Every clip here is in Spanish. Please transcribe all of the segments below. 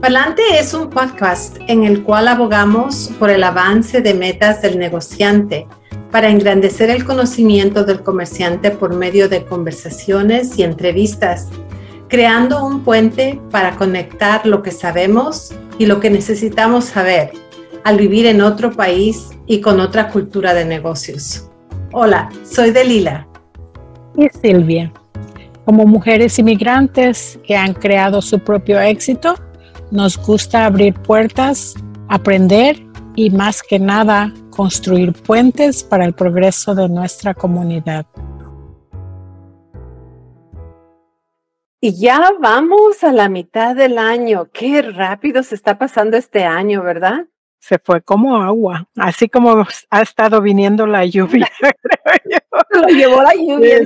Palante es un podcast en el cual abogamos por el avance de metas del negociante para engrandecer el conocimiento del comerciante por medio de conversaciones y entrevistas, creando un puente para conectar lo que sabemos y lo que necesitamos saber al vivir en otro país y con otra cultura de negocios. Hola, soy Delila. Y Silvia. Como mujeres inmigrantes que han creado su propio éxito, nos gusta abrir puertas, aprender y más que nada construir puentes para el progreso de nuestra comunidad. Y ya vamos a la mitad del año. Qué rápido se está pasando este año, ¿verdad? Se fue como agua, así como ha estado viniendo la lluvia. Lo llevó la lluvia.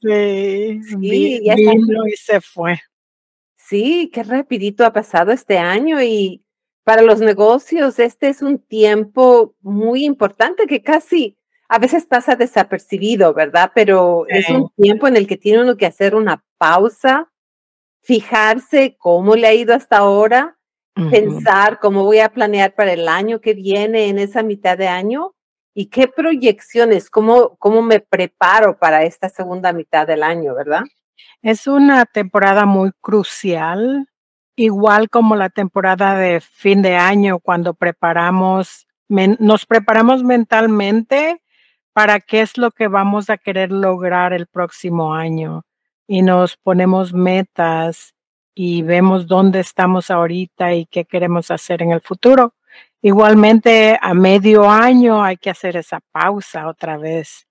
Sí, sí, vino y se fue. Sí, qué rapidito ha pasado este año y para los negocios este es un tiempo muy importante que casi a veces pasa desapercibido, ¿verdad? Pero es un tiempo en el que tiene uno que hacer una pausa, fijarse cómo le ha ido hasta ahora, pensar cómo voy a planear para el año que viene en esa mitad de año y qué proyecciones, cómo, cómo me preparo para esta segunda mitad del año, ¿verdad? Es una temporada muy crucial, igual como la temporada de fin de año, cuando preparamos, nos preparamos mentalmente para qué es lo que vamos a querer lograr el próximo año y nos ponemos metas y vemos dónde estamos ahorita y qué queremos hacer en el futuro. Igualmente, a medio año hay que hacer esa pausa otra vez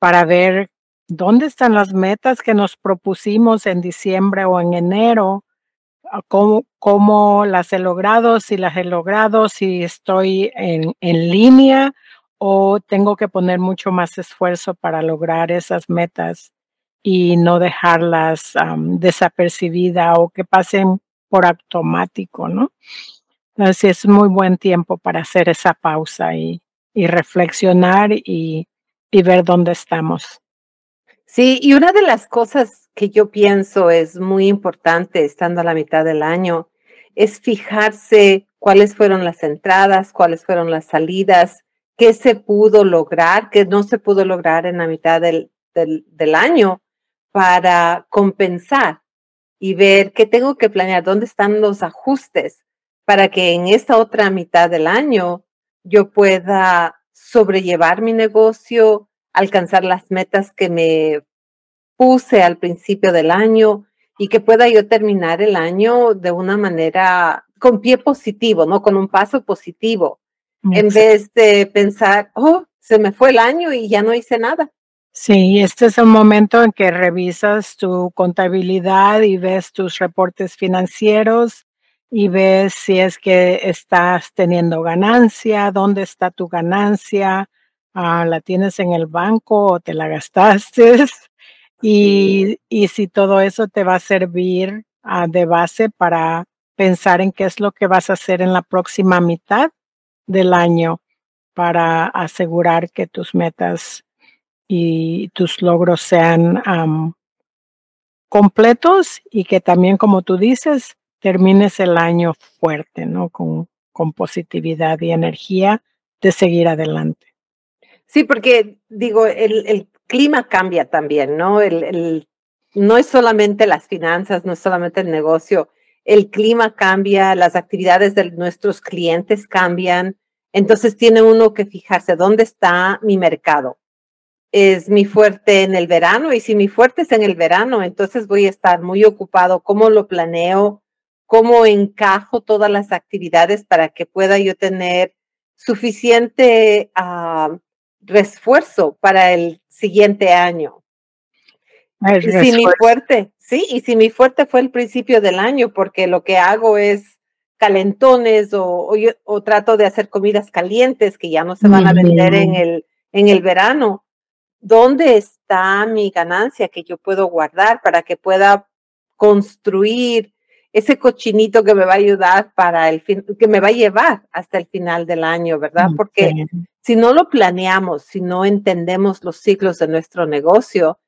para ver ¿Dónde están las metas que nos propusimos en diciembre o en enero? ¿Cómo, cómo las he logrado? Si las he logrado, si estoy en, en línea o tengo que poner mucho más esfuerzo para lograr esas metas y no dejarlas desapercibidas o que pasen por automático, ¿no? Entonces es muy buen tiempo para hacer esa pausa y, reflexionar y, y ver dónde estamos. Sí, y una de las cosas que yo pienso es muy importante estando a la mitad del año es fijarse cuáles fueron las entradas, cuáles fueron las salidas, qué se pudo lograr, qué no se pudo lograr en la mitad del, año para compensar y ver qué tengo que planear, dónde están los ajustes para que en esta otra mitad del año yo pueda sobrellevar mi negocio, alcanzar las metas que me puse al principio del año y que pueda yo terminar el año de una manera con pie positivo, ¿no? Con un paso positivo, en vez de pensar, oh, se me fue el año y ya no hice nada. Sí, este es el momento en que revisas tu contabilidad y ves tus reportes financieros y ves si es que estás teniendo ganancia, dónde está tu ganancia, Ah, la tienes en el banco o te la gastaste. Y, y si todo eso te va a servir ah, de base para pensar en qué es lo que vas a hacer en la próxima mitad del año para asegurar que tus metas y tus logros sean completos y que también, como tú dices, termines el año fuerte, ¿no? Con, con positividad y energía de seguir adelante. Sí, porque digo, el, clima cambia también, ¿no? El, no es solamente las finanzas, no es solamente el negocio, el clima cambia, las actividades de nuestros clientes cambian, entonces tiene uno que fijarse dónde está mi mercado. Es mi fuerte en el verano y si mi fuerte es en el verano, entonces voy a estar muy ocupado, cómo lo planeo, cómo encajo todas las actividades para que pueda yo tener suficiente uh, refuerzo para el siguiente año. si mi fuerte, sí, y si mi fuerte fue el principio del año, porque lo que hago es calentones o, o, trato de hacer comidas calientes que ya no se van a vender en el, en el verano. ¿Dónde está mi ganancia que yo puedo guardar para que pueda construir ese cochinito que me va a ayudar para el fin, que me va a llevar hasta el final del año, ¿verdad? Porque si no lo planeamos, si no entendemos los ciclos de nuestro negocio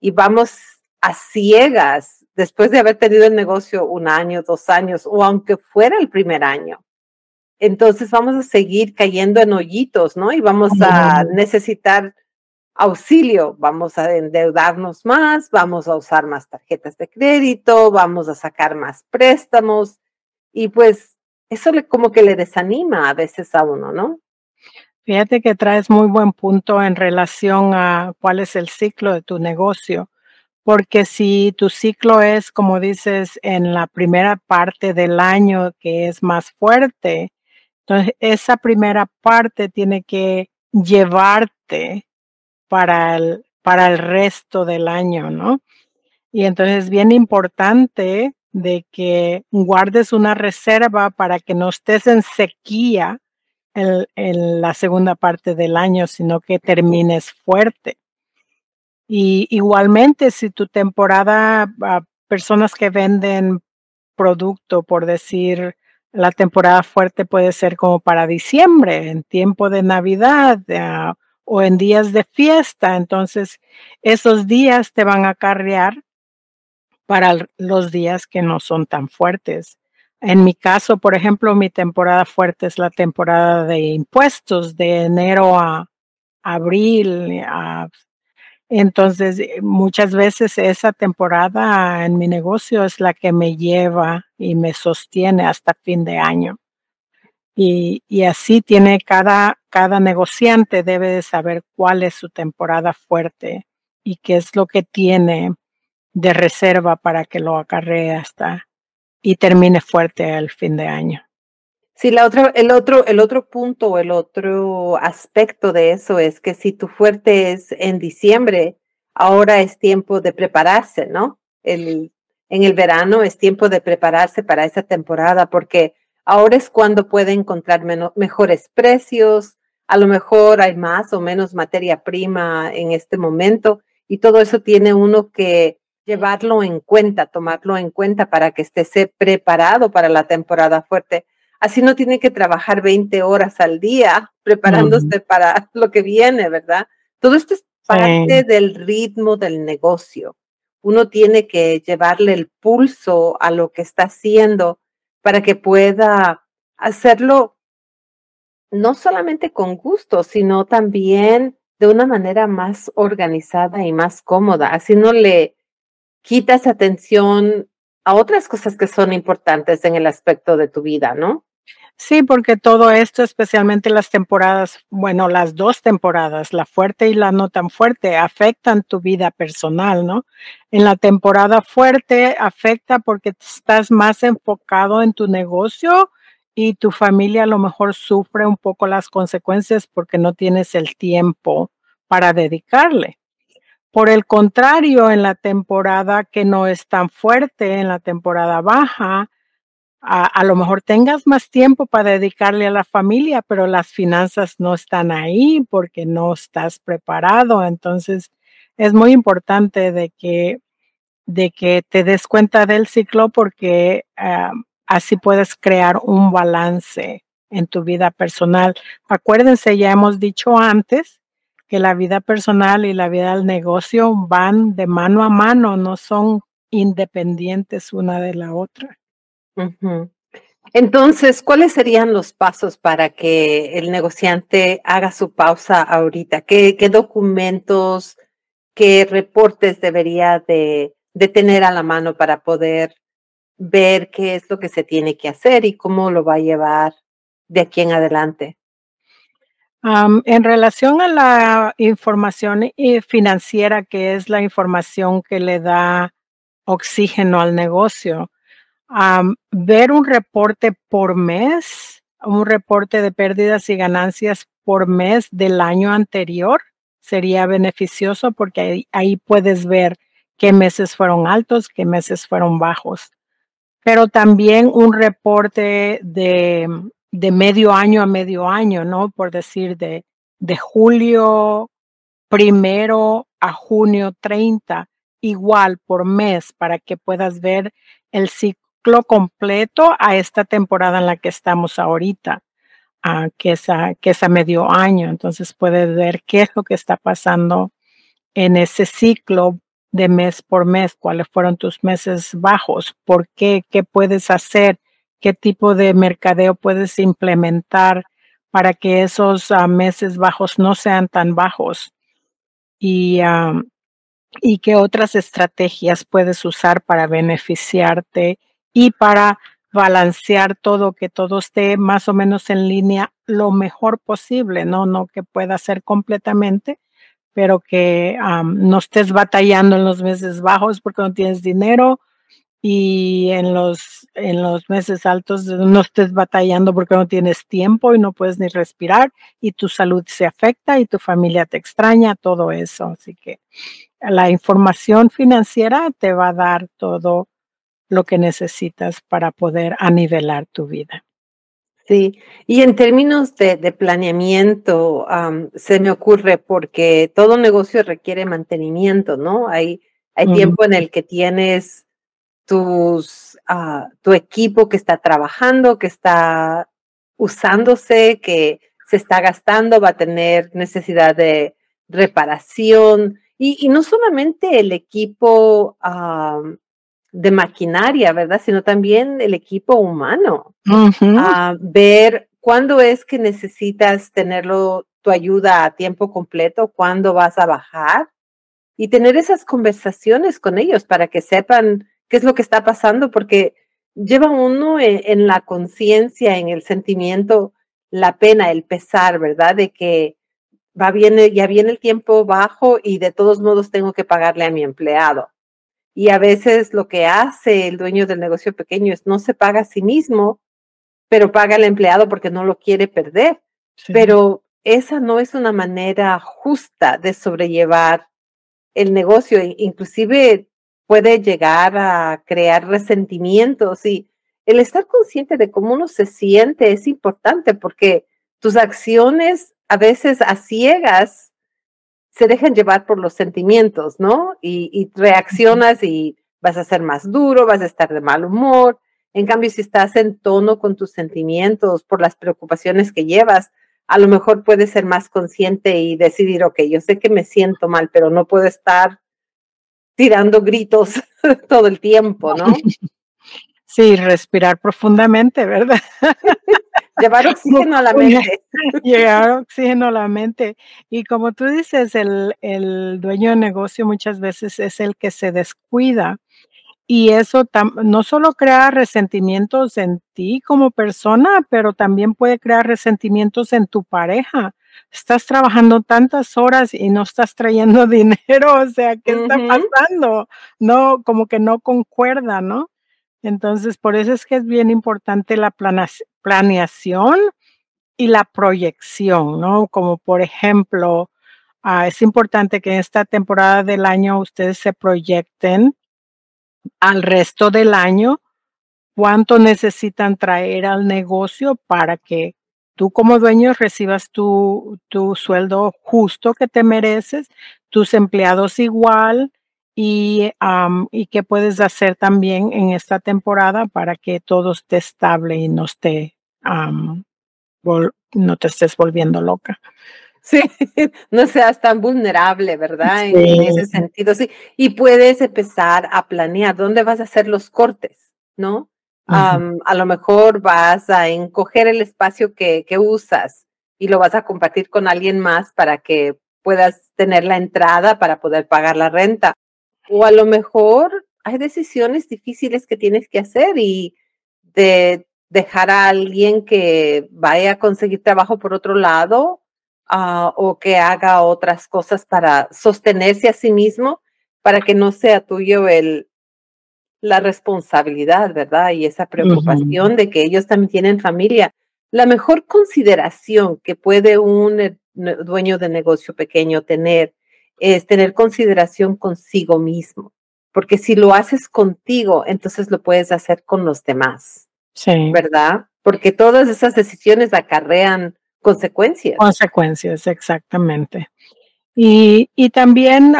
y vamos a ciegas después de haber tenido el negocio un año, dos años o aunque fuera el primer año, entonces vamos a seguir cayendo en hoyitos, ¿no? Y vamos a necesitar auxilio, vamos a endeudarnos más, vamos a usar más tarjetas de crédito, vamos a sacar más préstamos y pues eso le, como que le desanima a veces a uno, ¿no? Fíjate que traes muy buen punto en relación a cuál es el ciclo de tu negocio, porque si tu ciclo es, como dices, en la primera parte del año que es más fuerte, entonces esa primera parte tiene que llevarte para el, para el resto del año, ¿no? Y entonces es bien importante de que guardes una reserva para que no estés en sequía en, en, la segunda parte del año, sino que termines fuerte. Y igualmente, si tu temporada, uh, personas que venden producto, por decir, la temporada fuerte puede ser como para diciembre, en tiempo de Navidad, uh, o en días de fiesta. Entonces, esos días te van a carrear para los días que no son tan fuertes. En mi caso, por ejemplo, mi temporada fuerte es la temporada de impuestos de enero a abril. entonces, muchas veces esa temporada en mi negocio es la que me lleva y me sostiene hasta fin de año. Y, y así tiene cada, cada negociante debe de saber cuál es su temporada fuerte y qué es lo que tiene de reserva para que lo acarree hasta y termine fuerte al fin de año. Sí, la otra, el otro, el otro punto, el otro aspecto de eso es que si tu fuerte es en diciembre, ahora es tiempo de prepararse, ¿no? El, en el verano es tiempo de prepararse para esa temporada porque ahora es cuando puede encontrar mejores precios, a lo mejor hay más o menos materia prima en este momento y todo eso tiene uno que llevarlo en cuenta, tomarlo en cuenta para que esté preparado para la temporada fuerte. Así no tiene que trabajar 20 horas al día preparándose para lo que viene, ¿verdad? Todo esto es parte del ritmo del negocio. Uno tiene que llevarle el pulso a lo que está haciendo para que pueda hacerlo no solamente con gusto, sino también de una manera más organizada y más cómoda. Así no le quitas atención a otras cosas que son importantes en el aspecto de tu vida, ¿no? Sí, porque todo esto, especialmente las temporadas, bueno, las dos temporadas, la fuerte y la no tan fuerte, afectan tu vida personal, ¿no? En la temporada fuerte afecta porque estás más enfocado en tu negocio y tu familia a lo mejor sufre un poco las consecuencias porque no tienes el tiempo para dedicarle. Por el contrario, en la temporada que no es tan fuerte, en la temporada baja, a, lo mejor tengas más tiempo para dedicarle a la familia, pero las finanzas no están ahí porque no estás preparado. Entonces, es muy importante de que, de que te des cuenta del ciclo porque ah, Así puedes crear un balance en tu vida personal. Acuérdense, ya hemos dicho antes que la vida personal y la vida del negocio van de mano a mano, no son independientes una de la otra. Entonces, ¿cuáles serían los pasos para que el negociante haga su pausa ahorita? ¿Qué, documentos, qué reportes debería de, de, tener a la mano para poder ver qué es lo que se tiene que hacer y cómo lo va a llevar de aquí en adelante. en relación a la información eh, financiera, que es la información que le da oxígeno al negocio, ver un reporte por mes, un reporte de pérdidas y ganancias por mes del año anterior sería beneficioso porque ahí puedes ver qué meses fueron altos, qué meses fueron bajos pero también un reporte de, de medio año a medio año, ¿no? Por decir, de, de julio primero a junio 30, igual por mes, para que puedas ver el, ciclo completo a esta temporada en la que estamos ahorita, que, es a, que es a medio año. Entonces puedes ver qué es lo que está pasando en ese ciclo de mes por mes, cuáles fueron tus meses bajos, por qué, qué puedes hacer, qué tipo de mercadeo puedes implementar para que esos ah, meses bajos no sean tan bajos. Y, y qué otras estrategias puedes usar para beneficiarte y para balancear todo, que todo esté más o menos en línea lo mejor posible, no, no que pueda ser completamente, pero que no estés batallando en los meses bajos porque no tienes dinero y en los, en los meses altos no estés batallando porque no tienes tiempo y no puedes ni respirar y tu salud se afecta y tu familia te extraña, todo eso. Así que la información financiera te va a dar todo lo que necesitas para poder anivelar tu vida. Sí, y en términos de, planeamiento, se me ocurre porque todo negocio requiere mantenimiento, ¿no? Hay, hay tiempo en el que tienes tus, ah, tu equipo que está trabajando, que está usándose, que se está gastando, va a tener necesidad de reparación. Y, no solamente el equipo de maquinaria, ¿verdad? Sino también el equipo humano. ver cuándo es que necesitas tenerlo, tu ayuda a tiempo completo, cuándo vas a bajar y tener esas conversaciones con ellos para que sepan qué es lo que está pasando, porque lleva uno en, la conciencia, en el sentimiento, la pena, el pesar, ¿verdad? De que va bien, ya viene el tiempo bajo y de todos modos tengo que pagarle a mi empleado. Y a veces lo que hace el dueño del negocio pequeño es no se paga a sí mismo, pero paga al empleado porque no lo quiere perder. Pero esa no es una manera justa de sobrellevar el negocio. Inclusive puede llegar a crear resentimientos y el estar consciente de cómo uno se siente es importante porque tus acciones a veces a ciegas se dejan llevar por los sentimientos, ¿no? Y, reaccionas y vas a ser más duro, vas a estar de mal humor. En cambio, si estás en tono con tus sentimientos por las preocupaciones que llevas, a lo mejor puedes ser más consciente y decidir, ok, yo sé que me siento mal, pero no puedo estar tirando gritos todo el tiempo, ¿no? Sí, respirar profundamente, ¿verdad? Llevar oxígeno a la mente. Llevar oxígeno a la mente. Y como tú dices, el, el dueño de negocio muchas veces es el que se descuida. Y eso no solo crea resentimientos en ti como persona, pero también puede crear resentimientos en tu pareja. Estás trabajando tantas horas y no estás trayendo dinero, o sea, ¿qué está pasando? No, como que no concuerda, ¿no? Entonces, por eso es que es bien importante la planeación y la proyección, ¿no? Como por ejemplo, ah, es importante que en esta temporada del año ustedes se proyecten al resto del año cuánto necesitan traer al negocio para que tú como dueño recibas tu, tu sueldo justo que te mereces, tus empleados igual, y, y qué puedes hacer también en esta temporada para que todo esté estable y no esté no te estés volviendo loca. Sí, no seas tan vulnerable, ¿verdad? En, ese sentido, sí. Y puedes empezar a planear dónde vas a hacer los cortes, ¿no? a lo mejor vas a encoger el espacio que, que usas y lo vas a compartir con alguien más para que puedas tener la entrada para poder pagar la renta. O a lo mejor hay decisiones difíciles que tienes que hacer y de dejar a alguien que vaya a conseguir trabajo por otro lado ah, o que haga otras cosas para sostenerse a sí mismo para que no sea tuyo el, la responsabilidad, ¿verdad? Y esa preocupación de que ellos también tienen familia. La mejor consideración que puede un eh, dueño de negocio pequeño tener es tener consideración consigo mismo, porque si lo haces contigo, entonces lo puedes hacer con los demás. Sí. ¿Verdad? Porque todas esas decisiones acarrean consecuencias. Consecuencias, exactamente. Y, y también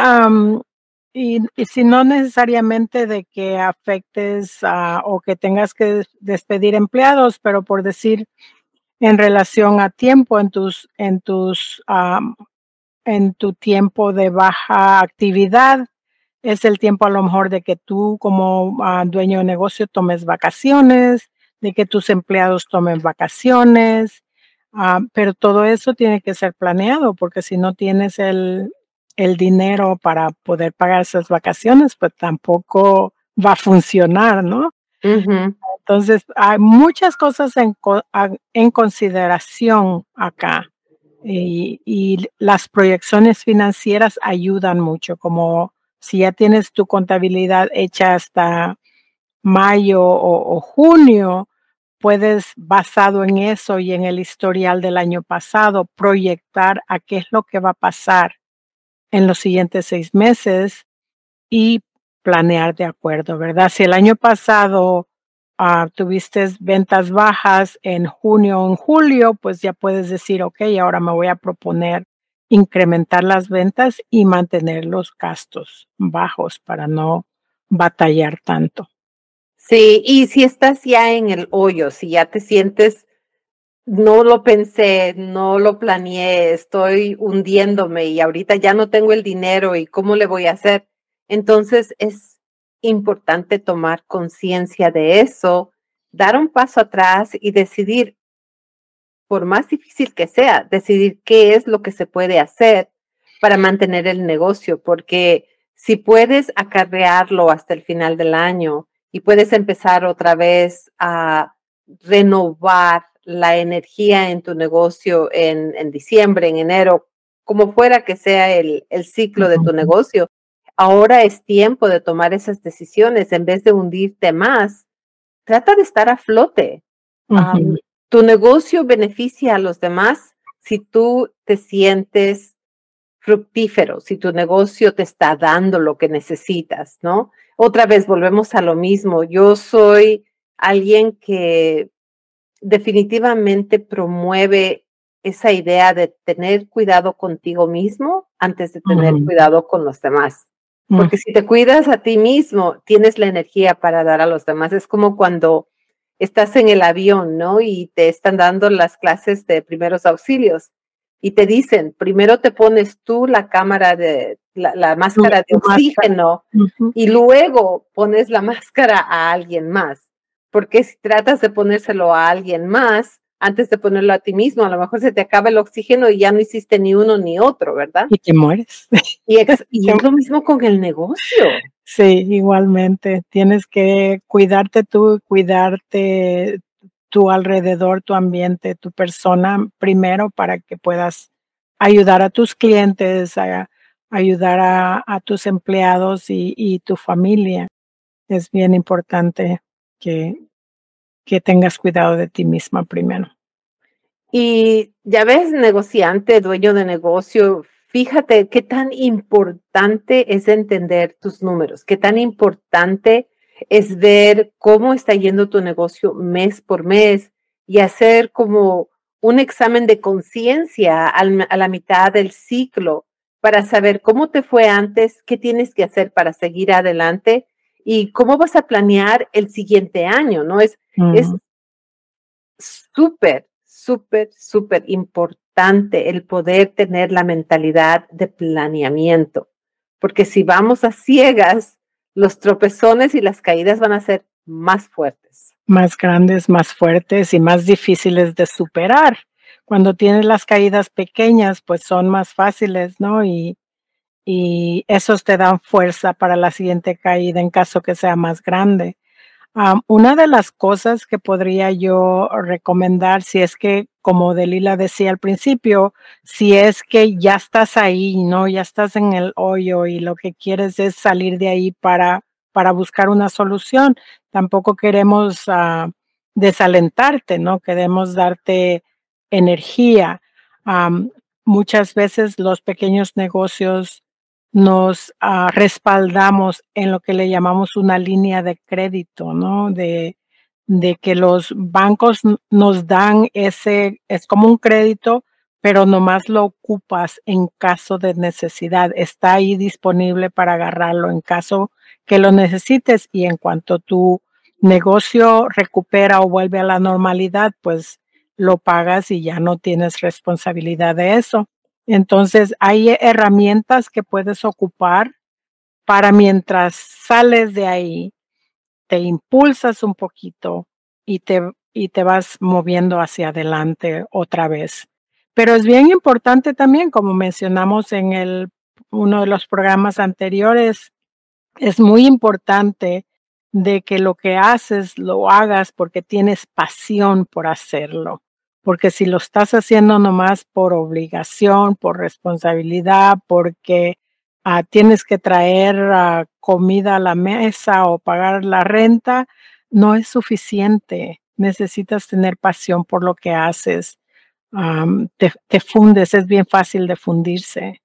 y, si no necesariamente de que afectes o que tengas que despedir empleados, pero por decir en relación a tiempo en tus, en tus, en tu tiempo de baja actividad, es el tiempo a lo mejor de que tú como ah, dueño de negocio tomes vacaciones, de que tus empleados tomen vacaciones, ah, pero todo eso tiene que ser planeado porque si no tienes el, el dinero para poder pagar esas vacaciones, pues tampoco va a funcionar, ¿no? Entonces, hay muchas cosas en, en consideración acá y, las proyecciones financieras ayudan mucho, como si ya tienes tu contabilidad hecha hasta mayo o, o junio, puedes, basado en eso y en el historial del año pasado, proyectar a qué es lo que va a pasar en los siguientes seis meses y planear de acuerdo, ¿verdad? Si el año pasado uh, tuviste ventas bajas en junio o en julio, pues ya puedes decir, ok, ahora me voy a proponer incrementar las ventas y mantener los gastos bajos para no batallar tanto. Sí, y si estás ya en el hoyo, si ya te sientes no lo pensé, no lo planeé, estoy hundiéndome y ahorita ya no tengo el dinero y cómo le voy a hacer. Entonces es importante tomar conciencia de eso, dar un paso atrás y decidir, por más difícil que sea, decidir qué es lo que se puede hacer para mantener el negocio, porque si puedes acarrearlo hasta el final del año y puedes empezar otra vez a renovar la energía en tu negocio en, en diciembre, en enero, como fuera que sea el, el ciclo de tu negocio. Ahora es tiempo de tomar esas decisiones en vez de hundirte más. Trata de estar a flote. tu negocio beneficia a los demás si tú te sientes fructífero, si tu negocio te está dando lo que necesitas, ¿no? Otra vez volvemos a lo mismo. Yo soy alguien que definitivamente promueve esa idea de tener cuidado contigo mismo antes de tener cuidado con los demás. Porque si te cuidas a ti mismo, tienes la energía para dar a los demás. Es como cuando estás en el avión, ¿no? Y te están dando las clases de primeros auxilios y te dicen, primero te pones tú la cámara de la, máscara de oxígeno y luego pones la máscara a alguien más porque si tratas de ponérselo a alguien más, antes de ponerlo a ti mismo, a lo mejor se te acaba el oxígeno y ya no hiciste ni uno ni otro, ¿verdad? Y te mueres. Y, es lo mismo con el negocio. Sí, igualmente. Tienes que cuidarte tú, cuidarte tu alrededor, tu ambiente, tu persona primero para que puedas ayudar a tus clientes, a, ayudar a, tus empleados y, y tu familia. Es bien importante que, que tengas cuidado de ti misma primero. Y ya ves, negociante, dueño de negocio, fíjate qué tan importante es entender tus números, qué tan importante es ver cómo está yendo tu negocio mes por mes y hacer como un examen de conciencia a la mitad del ciclo para saber cómo te fue antes, qué tienes que hacer para seguir adelante y cómo vas a planear el siguiente año, ¿no? Es es súper, súper, súper importante el poder tener la mentalidad de planeamiento, porque si vamos a ciegas, los tropezones y las caídas van a ser más fuertes. Más grandes, más fuertes y más difíciles de superar. Cuando tienes las caídas pequeñas, pues son más fáciles, ¿no? Y, y esos te dan fuerza para la siguiente caída en caso que sea más grande. una de las cosas que podría yo recomendar, si es que, como Delila decía al principio, si es que ya estás ahí, ¿no? Ya estás en el hoyo y lo que quieres es salir de ahí para, para buscar una solución. Tampoco queremos ah, desalentarte, ¿no? Queremos darte energía. muchas veces los pequeños negocios nos ah, respaldamos en lo que le llamamos una línea de crédito, ¿no? De, de que los bancos nos dan ese, es como un crédito pero nomás lo ocupas en caso de necesidad. Está ahí disponible para agarrarlo en caso que lo necesites y en cuanto tu negocio recupera o vuelve a la normalidad, pues lo pagas y ya no tienes responsabilidad de eso. Entonces, hay herramientas que puedes ocupar para mientras sales de ahí, te impulsas un poquito y te, y te vas moviendo hacia adelante otra vez. Pero es bien importante también, como mencionamos en el, uno de los programas anteriores, es muy importante de que lo que haces lo hagas porque tienes pasión por hacerlo. Porque si lo estás haciendo nomás por obligación, por responsabilidad, porque ah, tienes que traer ah, comida a la mesa o pagar la renta, no es suficiente. Necesitas tener pasión por lo que haces. te, fundes, es bien fácil de fundirse.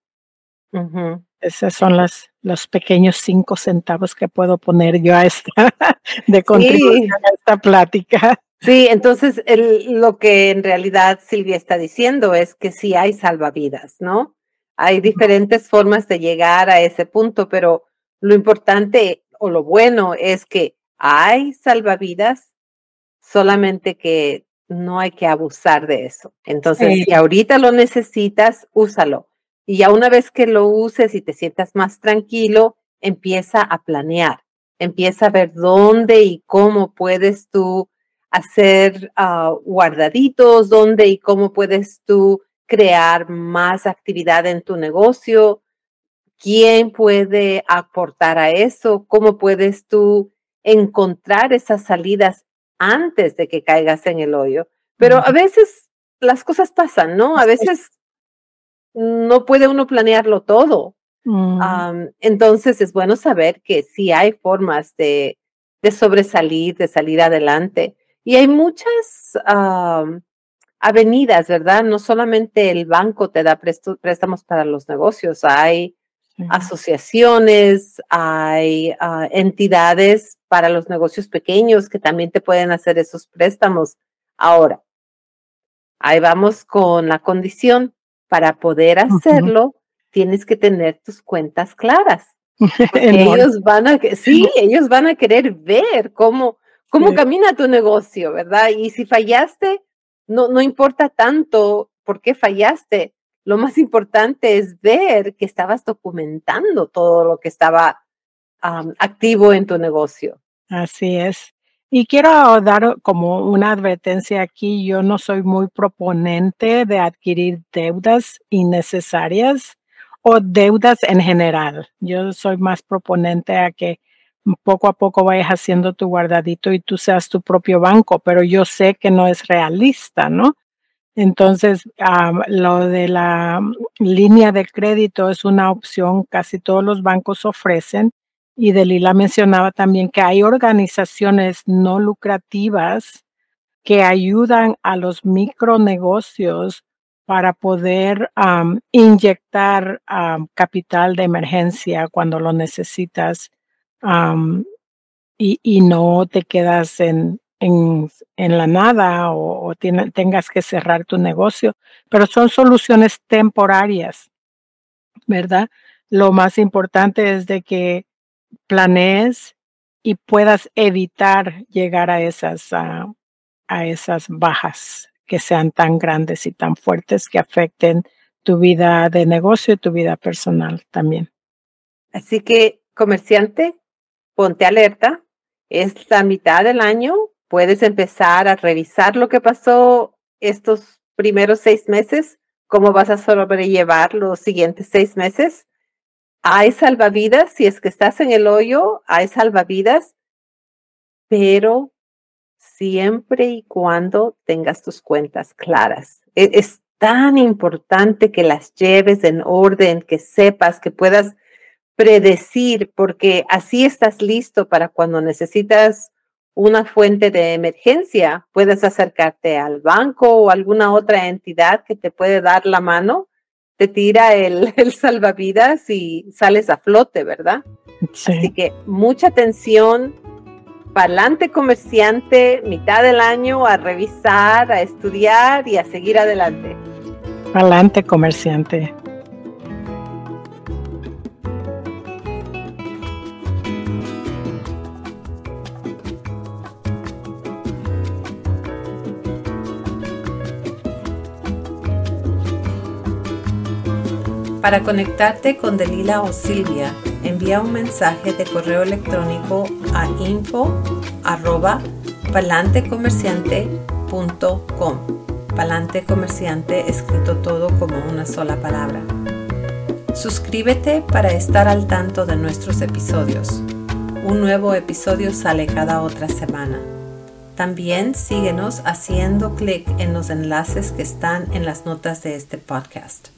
Esos son las, los pequeños cinco centavos que puedo poner yo a esta de contribución a esta plática. Sí, entonces lo que en realidad Silvia está diciendo es que sí hay salvavidas, ¿no? Hay diferentes formas de llegar a ese punto, pero lo importante o lo bueno es que hay salvavidas, solamente que no hay que abusar de eso. Entonces, si ahorita lo necesitas, úsalo. Y ya una vez que lo uses y te sientas más tranquilo, empieza a planear, empieza a ver dónde y cómo puedes tú hacer ah, guardaditos, dónde y cómo puedes tú crear más actividad en tu negocio, quién puede aportar a eso, cómo puedes tú encontrar esas salidas antes de que caigas en el hoyo. Pero a veces las cosas pasan, ¿no? A veces no puede uno planearlo todo. Mm. entonces es bueno saber que sí hay formas de, de, sobresalir, de salir adelante. Y hay muchas avenidas, ¿verdad? No solamente el banco te da préstamos para los negocios, hay asociaciones, hay ah, entidades para los negocios pequeños que también te pueden hacer esos préstamos. Ahora, ahí vamos con la condición para poder hacerlo, tienes que tener tus cuentas claras. ellos van a, sí, ellos van a querer ver cómo, cómo camina tu negocio, ¿verdad? Y si fallaste, no, no importa tanto por qué fallaste. Lo más importante es ver que estabas documentando todo lo que estaba activo en tu negocio. Así es. Y quiero dar como una advertencia aquí, yo no soy muy proponente de adquirir deudas innecesarias o deudas en general. Yo soy más proponente a que poco a poco vayas haciendo tu guardadito y tú seas tu propio banco, pero yo sé que no es realista, ¿no? Entonces, lo de la línea de crédito es una opción, casi todos los bancos ofrecen y Delila mencionaba también que hay organizaciones no lucrativas que ayudan a los micronegocios para poder inyectar capital de emergencia cuando lo necesitas y, no te quedas en, en, la nada o, tengas que cerrar tu negocio, pero son soluciones temporarias, ¿verdad? Lo más importante es de que planees y puedas evitar llegar a esas, a esas bajas que sean tan grandes y tan fuertes que afecten tu vida de negocio y tu vida personal también. Así que, comerciante, ponte alerta. Es la mitad del año. Puedes empezar a revisar lo que pasó estos primeros seis meses, cómo vas a sobrellevar los siguientes seis meses hay salvavidas, si es que estás en el hoyo, hay salvavidas, pero siempre y cuando tengas tus cuentas claras. E, es, tan importante que las lleves en orden, que sepas, que puedas predecir, porque así estás listo para cuando necesitas una fuente de emergencia, puedes acercarte al banco o alguna otra entidad que te puede dar la mano te tira el, salvavidas y sales a flote, ¿verdad? Sí. Así que mucha atención, pa'lante comerciante, mitad del año a revisar, a estudiar y a seguir adelante. Adelante, comerciante. Para conectarte con Delila o Silvia, envía un mensaje de correo electrónico a info arroba. Palante Comerciante escrito todo como una sola palabra. Suscríbete para estar al tanto de nuestros episodios. Un nuevo episodio sale cada otra semana. También síguenos haciendo clic en los enlaces que están en las notas de este podcast.